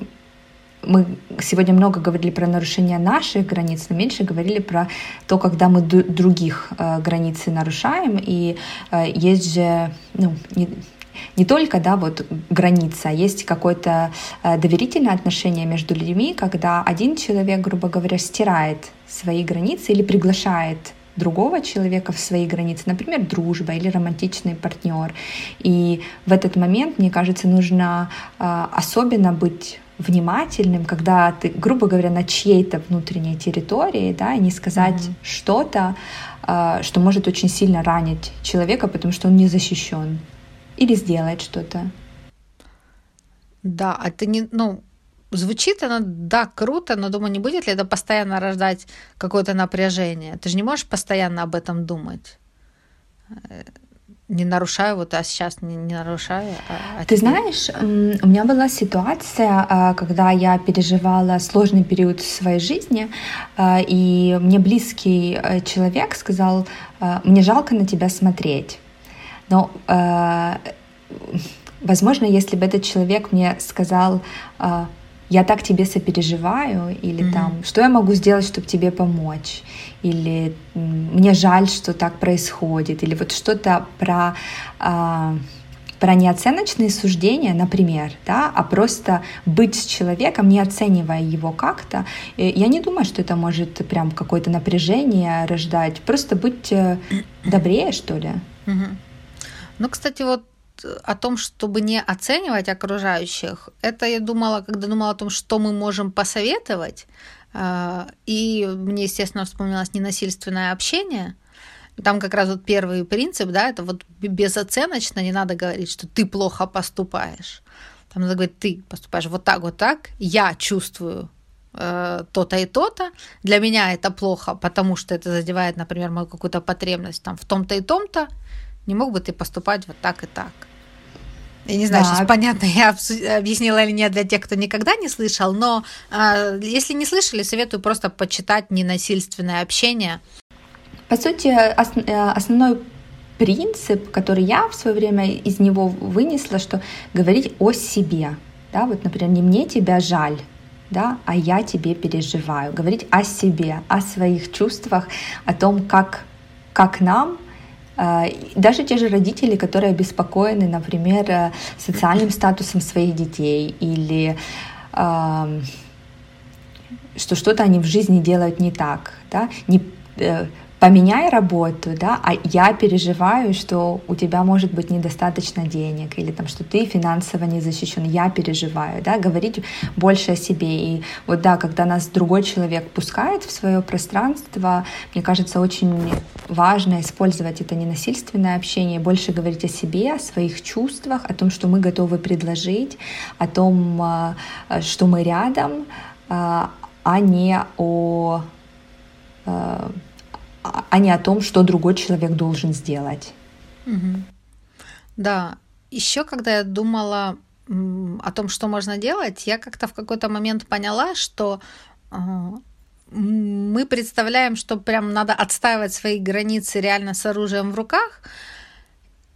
мы сегодня много говорили про нарушение наших границ, но меньше говорили про то, когда мы других э, границы нарушаем. И э, есть же, ну, не, не только да, вот граница, а есть какое-то э, доверительное отношение между людьми, когда один человек, грубо говоря, стирает свои границы или приглашает другого человека в свои границы, например, дружба или романтичный партнер. И в этот момент, мне кажется, нужно э, особенно быть внимательным, когда ты, грубо говоря, на чьей-то внутренней территории, да, и не сказать mm-hmm. что-то, э, что может очень сильно ранить человека, потому что он не защищен, или сделать что-то. Да, а ты не, ну, звучит оно, да, круто, но думаю, не будет ли это постоянно рождать какое-то напряжение? Ты же не можешь постоянно об этом думать не нарушаю, вот, а сейчас не, не нарушаю. А, а Ты знаешь, у меня была ситуация, а, когда я переживала сложный период в своей жизни, а, и мне близкий э, человек сказал, мне жалко на тебя смотреть. Но, возможно, если бы этот человек мне сказал, я так тебе сопереживаю, или mm-hmm. там, что я могу сделать, чтобы тебе помочь, или мне жаль, что так происходит, или вот что-то про а, про неоценочные суждения, например, да, а просто быть с человеком, не оценивая его как-то, я не думаю, что это может прям какое-то напряжение рождать, просто быть э, <clears throat> добрее, что ли. Угу. Ну, кстати, вот о том, чтобы не оценивать окружающих, это я думала, когда думала о том, что мы можем посоветовать. А, и мне, естественно, вспомнилось ненасильственное общение. Там как раз вот первый принцип, да, это вот безоценочно, не надо говорить, что ты плохо поступаешь. Там надо говорить, ты поступаешь вот так, вот так, я чувствую э, то-то и то-то. Для меня это плохо, потому что это задевает, например, мою какую-то потребность там, в том-то и том-то не мог бы ты поступать вот так и так. Я не знаю, да. сейчас понятно, я объяснила или нет для тех, кто никогда не слышал, но э, если не слышали, советую просто почитать ненасильственное общение. По сути, ос- э, основной принцип, который я в свое время из него вынесла, что говорить о себе. Да, вот, например, не мне тебя жаль, да, а я тебе переживаю. Говорить о себе, о своих чувствах, о том, как, как нам даже те же родители, которые обеспокоены, например, э, социальным статусом своих детей или что что-то они в жизни делают не так, да, не, э, поменяй работу, да, а я переживаю, что у тебя может быть недостаточно денег, или там, что ты финансово не защищен, я переживаю, да, говорить больше о себе. И вот да, когда нас другой человек пускает в свое пространство, мне кажется, очень важно использовать это ненасильственное общение, больше говорить о себе, о своих чувствах, о том, что мы готовы предложить, о том, а, что мы рядом, а, а не о а, не о том, что другой человек должен сделать. Угу. Да, еще когда я думала о том, что можно делать, я как-то в какой-то момент поняла, что а, мы представляем, что прям надо отстаивать свои границы реально с оружием в руках.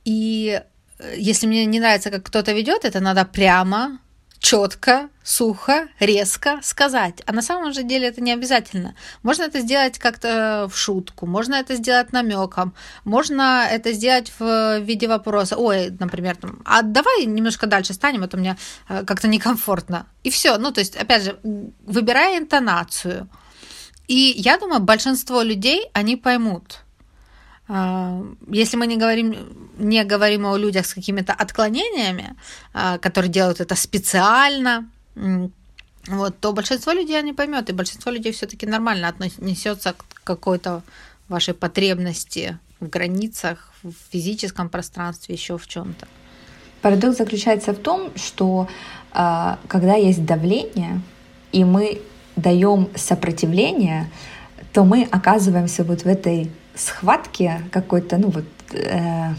И э, если мне не нравится, как кто-то ведет, это надо прямо, четко, сухо, резко сказать. А на самом же деле это не обязательно. Можно это сделать как-то в шутку, можно это сделать намеком, можно это сделать в виде вопроса. Ой, например, там, а давай немножко дальше станем, это а мне э, как-то некомфортно. И все. Ну, то есть, опять же, выбирая интонацию. И я думаю, большинство людей, они поймут. А, если мы не говорим, не говорим о людях с какими-то отклонениями, а, которые делают это специально, вот, то большинство людей не поймет, и большинство людей все-таки нормально отнесется к какой-то вашей потребности в границах, в физическом пространстве, еще в чем-то. Парадокс заключается в том, что а, когда есть давление, и мы даем сопротивление, то мы оказываемся вот в этой схватке какой-то, ну вот, э,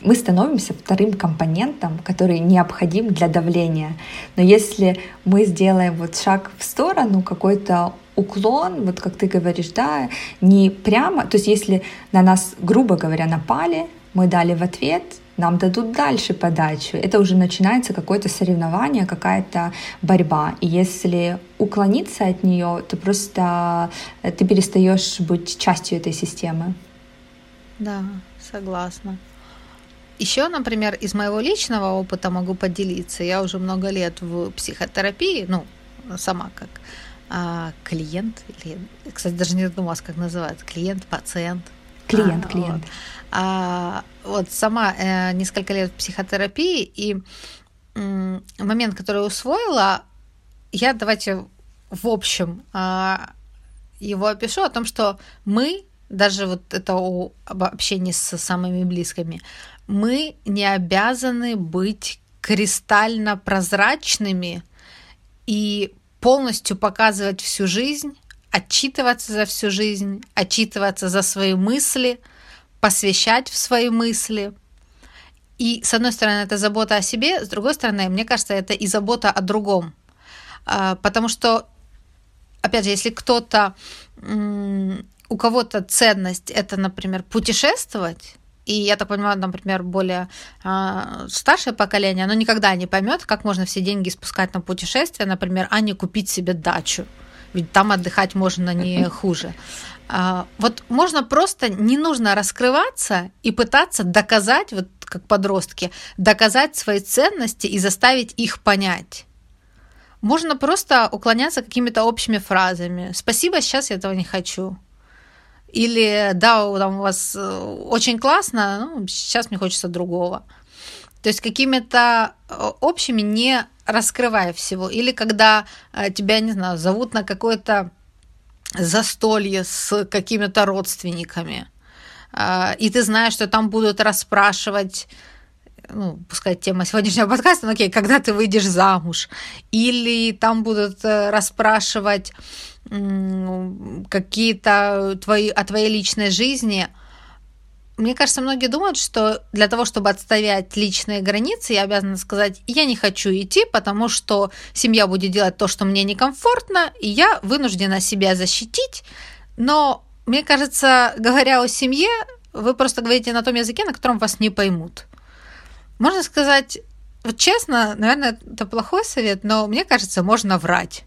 мы становимся вторым компонентом, который необходим для давления. Но если мы сделаем вот шаг в сторону, какой-то уклон, вот как ты говоришь, да, не прямо, то есть если на нас, грубо говоря, напали, мы дали в ответ, нам дадут дальше подачу. Это уже начинается какое-то соревнование, какая-то борьба. И если уклониться от нее, то просто э, ты перестаешь быть частью этой системы. Да, согласна. Еще, например, из моего личного опыта могу поделиться. Я уже много лет в психотерапии, ну, сама как а, клиент, или, кстати, даже не задумалась, как называется, клиент, пациент. Клиент, а, клиент. Вот. А, вот сама э, несколько лет психотерапии, и э, момент, который усвоила, я давайте в общем э, его опишу о том, что мы, даже вот это о, об общении с самыми близкими, мы не обязаны быть кристально прозрачными и полностью показывать всю жизнь, отчитываться за всю жизнь, отчитываться за свои мысли – посвящать в свои мысли. И, с одной стороны, это забота о себе, с другой стороны, мне кажется, это и забота о другом. А, потому что, опять же, если кто-то, у кого-то ценность это, например, путешествовать, и я так понимаю, например, более э, старшее поколение, оно никогда не поймет, как можно все деньги спускать на путешествие, например, а не купить себе дачу. Ведь там отдыхать можно не <laughs> хуже. А, вот можно просто, не нужно раскрываться и пытаться доказать, вот как подростки, доказать свои ценности и заставить их понять. Можно просто уклоняться какими-то общими фразами. Спасибо, сейчас я этого не хочу. Или да, там у вас э, очень классно, ну, сейчас мне хочется другого. То есть какими-то э, общими не раскрывая всего. Или когда э, тебя, не знаю, зовут на какое-то застолье с какими-то родственниками, а, и ты знаешь, что там будут расспрашивать ну, пускай тема сегодняшнего подкаста, но окей, когда ты выйдешь замуж, или там будут э, расспрашивать какие-то твои, о твоей личной жизни – мне кажется, многие думают, что для того, чтобы отстоять личные границы, я обязана сказать, я не хочу идти, потому что семья будет делать то, что мне некомфортно, и я вынуждена себя защитить. Но мне кажется, говоря о семье, вы просто говорите на том языке, на котором вас не поймут. Можно сказать, вот честно, наверное, это плохой совет, но мне кажется, можно врать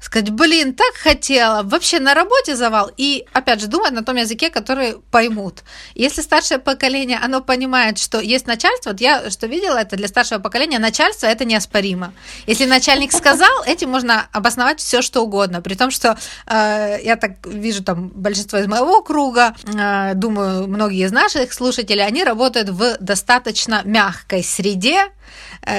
сказать, блин, так хотела, вообще на работе завал. И, опять же, думать на том языке, который поймут. Если старшее поколение, оно понимает, что есть начальство, вот я что видела, это для старшего поколения начальство это неоспоримо. Если начальник сказал, этим можно обосновать все, что угодно. При том, что э, я так вижу там большинство из моего круга, э, думаю, многие из наших слушателей, они работают в достаточно мягкой среде,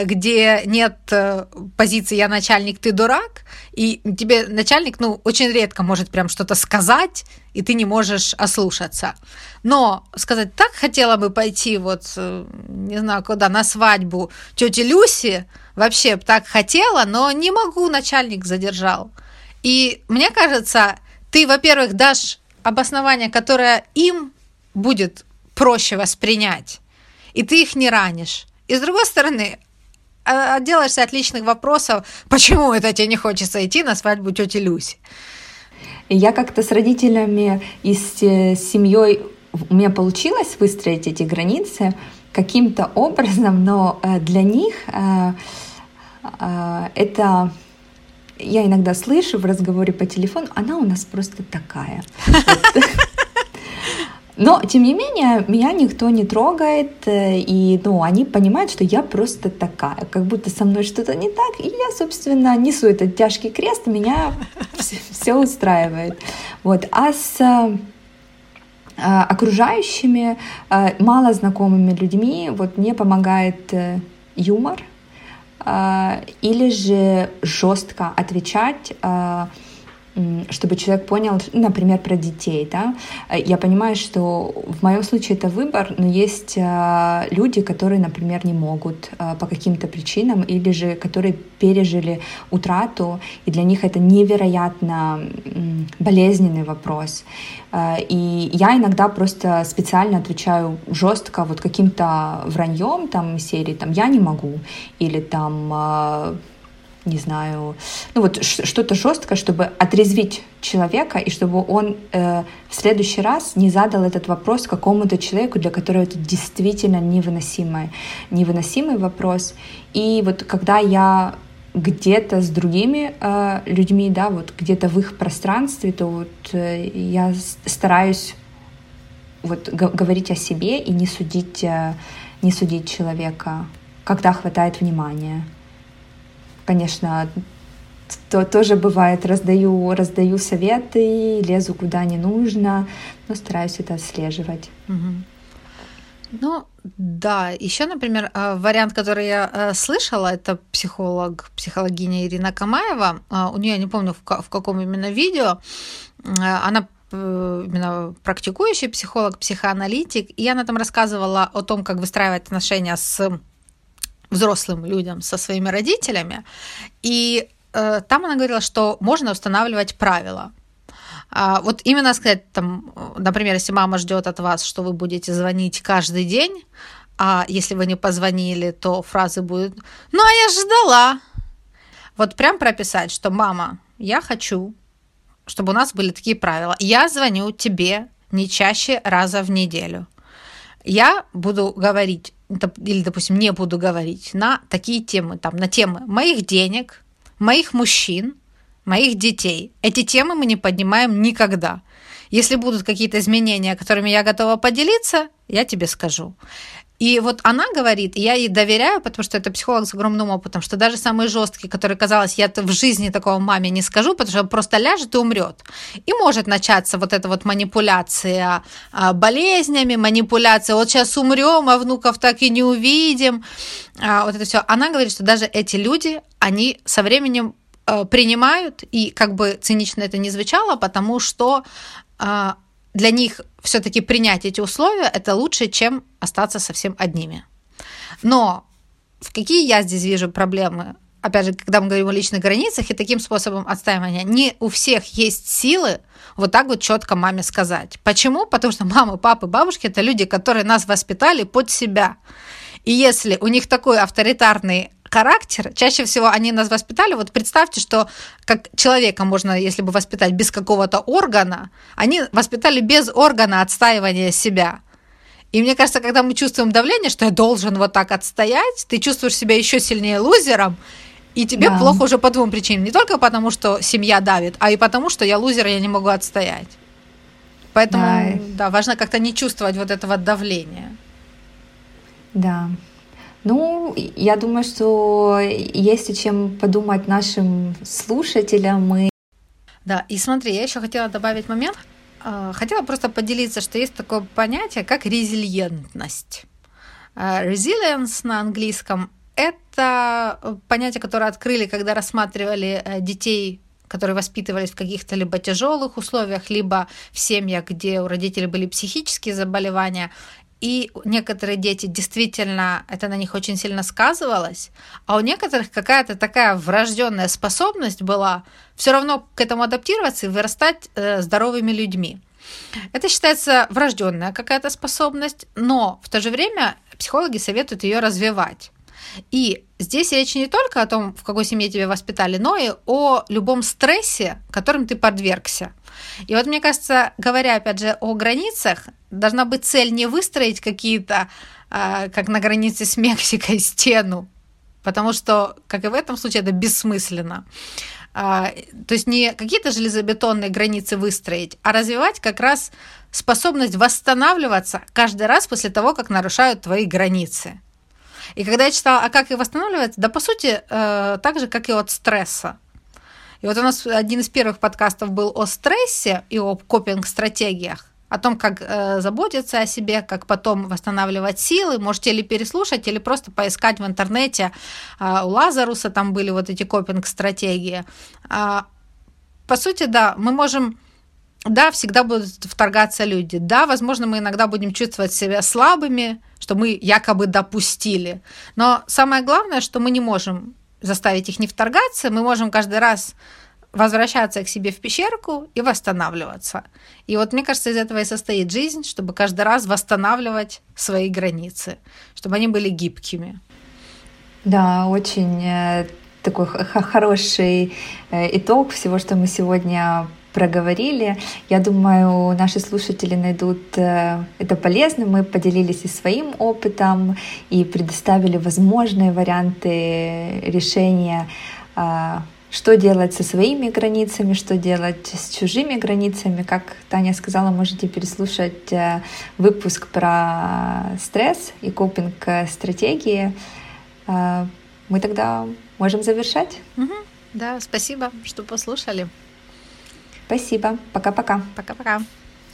где нет э, позиции «я начальник, ты дурак», и тебе начальник, ну, очень редко может прям что-то сказать, и ты не можешь ослушаться. Но сказать, так хотела бы пойти вот, э, не знаю куда, на свадьбу тети Люси, вообще так хотела, но не могу, начальник задержал. И мне кажется, ты, во-первых, дашь обоснование, которое им будет проще воспринять, и ты их не ранишь. И с другой стороны, а, отделаешься от личных вопросов, почему это тебе не хочется идти на свадьбу тети Люси. Я как-то с родителями и с э, семьей у меня получилось выстроить эти границы каким-то образом, но э, для них э, это я иногда слышу в разговоре по телефону, она у нас просто такая. <laughs> Но, тем не менее, меня никто не трогает, э, и ну, они понимают, что я просто такая, как будто со мной что-то не так, и я, собственно, несу этот тяжкий крест, меня <laughs> все устраивает. Вот. А с э, окружающими, э, мало знакомыми людьми, вот мне помогает юмор, или же жестко отвечать чтобы человек понял, например, про детей, да, я понимаю, что в моем случае это выбор, но есть а, люди, которые, например, не могут а, по каким-то причинам, или же которые пережили утрату, и для них это невероятно болезненный вопрос. А, и я иногда просто специально отвечаю жестко вот каким-то враньем там серии, там я не могу, или там не знаю, ну вот что-то жесткое, чтобы отрезвить человека и чтобы он э, в следующий раз не задал этот вопрос какому-то человеку, для которого это действительно невыносимый, невыносимый вопрос. И вот когда я где-то с другими э, людьми, да, вот где-то в их пространстве, то вот э, я стараюсь вот говорить о себе и не судить, э, не судить человека, когда хватает внимания конечно, то тоже бывает, раздаю, раздаю советы, лезу куда не нужно, но стараюсь это отслеживать. Угу. Ну, да, еще, например, э, вариант, который я э, слышала, это психолог, психологиня Ирина Камаева. Э, у нее, я не помню, в каком именно видео, она именно практикующий психолог, психоаналитик, и она там рассказывала о том, как выстраивать отношения с взрослым людям со своими родителями. И э, там она говорила, что можно устанавливать правила. А, вот именно сказать, там, например, если мама ждет от вас, что вы будете звонить каждый день, а если вы не позвонили, то фразы будут «Ну, а я ждала». Вот прям прописать, что «Мама, я хочу, чтобы у нас были такие правила. Я звоню тебе не чаще раза в неделю. Я буду говорить или, допустим, не буду говорить на такие темы, там, на темы моих денег, моих мужчин, моих детей. Эти темы мы не поднимаем никогда. Если будут какие-то изменения, которыми я готова поделиться, я тебе скажу. И вот она говорит, и я ей доверяю, потому что это психолог с огромным опытом, что даже самый жесткий, который казалось, я в жизни такого маме не скажу, потому что просто ляжет и умрет. И может начаться вот эта вот манипуляция а, болезнями, манипуляция, вот сейчас умрем, а внуков так и не увидим. А, вот это все. Она говорит, что даже эти люди, они со временем а, принимают, и как бы цинично это не звучало, потому что для них все-таки принять эти условия это лучше, чем остаться совсем одними. Но в какие я здесь вижу проблемы? Опять же, когда мы говорим о личных границах и таким способом отстаивания, не у всех есть силы вот так вот четко маме сказать. Почему? Потому что мамы, папы, бабушки это люди, которые нас воспитали под себя. И если у них такой авторитарный характер, чаще всего они нас воспитали, вот представьте, что как человека можно, если бы воспитать без какого-то органа, они воспитали без органа отстаивания себя. И мне кажется, когда мы чувствуем давление, что я должен вот так отстоять, ты чувствуешь себя еще сильнее лузером, и тебе да. плохо уже по двум причинам. Не только потому, что семья давит, а и потому, что я лузер, я не могу отстоять. Поэтому, да, да важно как-то не чувствовать вот этого давления. Да. Ну, я думаю, что есть о чем подумать нашим слушателям. Мы... Да, и смотри, я еще хотела добавить момент. А, хотела просто поделиться, что есть такое понятие, как резилиентность. А, resilience на английском – это понятие, которое открыли, когда рассматривали э, детей которые воспитывались в каких-то либо тяжелых условиях, либо в семьях, где у родителей были психические заболевания. И некоторые дети действительно это на них очень сильно сказывалось, а у некоторых какая-то такая врожденная способность была все равно к этому адаптироваться и вырастать э, здоровыми людьми. Это считается врожденная какая-то способность, но в то же время психологи советуют ее развивать. И здесь речь не только о том, в какой семье тебя воспитали, но и о любом стрессе, которым ты подвергся. И вот мне кажется, говоря опять же о границах, должна быть цель не выстроить какие-то, а, как на границе с Мексикой, <laughs> стену, потому что, как и в этом случае, это бессмысленно. А, то есть не какие-то железобетонные границы выстроить, а развивать как раз способность восстанавливаться каждый раз после того, как нарушают твои границы. И когда я читала, а как их восстанавливать, да по сути э, так же, как и от стресса. И вот у нас один из первых подкастов был о стрессе и о копинг-стратегиях о том, как э, заботиться о себе, как потом восстанавливать силы. Можете или переслушать, или просто поискать в интернете. Э, у Лазаруса там были вот эти копинг-стратегии. Э, по сути, да, мы можем да, всегда будут вторгаться люди. Да, возможно, мы иногда будем чувствовать себя слабыми, что мы якобы допустили. Но самое главное, что мы не можем заставить их не вторгаться, мы можем каждый раз возвращаться к себе в пещерку и восстанавливаться. И вот мне кажется, из этого и состоит жизнь, чтобы каждый раз восстанавливать свои границы, чтобы они были гибкими. Да, очень э, такой хороший э, итог всего, что мы сегодня проговорили. Я думаю, наши слушатели найдут э, это полезным. Мы поделились и своим опытом, и предоставили возможные варианты решения что делать со своими границами, что делать с чужими границами. Как Таня сказала, можете переслушать э, выпуск про стресс и копинг-стратегии. Э, мы тогда можем завершать. Угу. Да, спасибо, что послушали. Спасибо. Пока-пока. Пока-пока.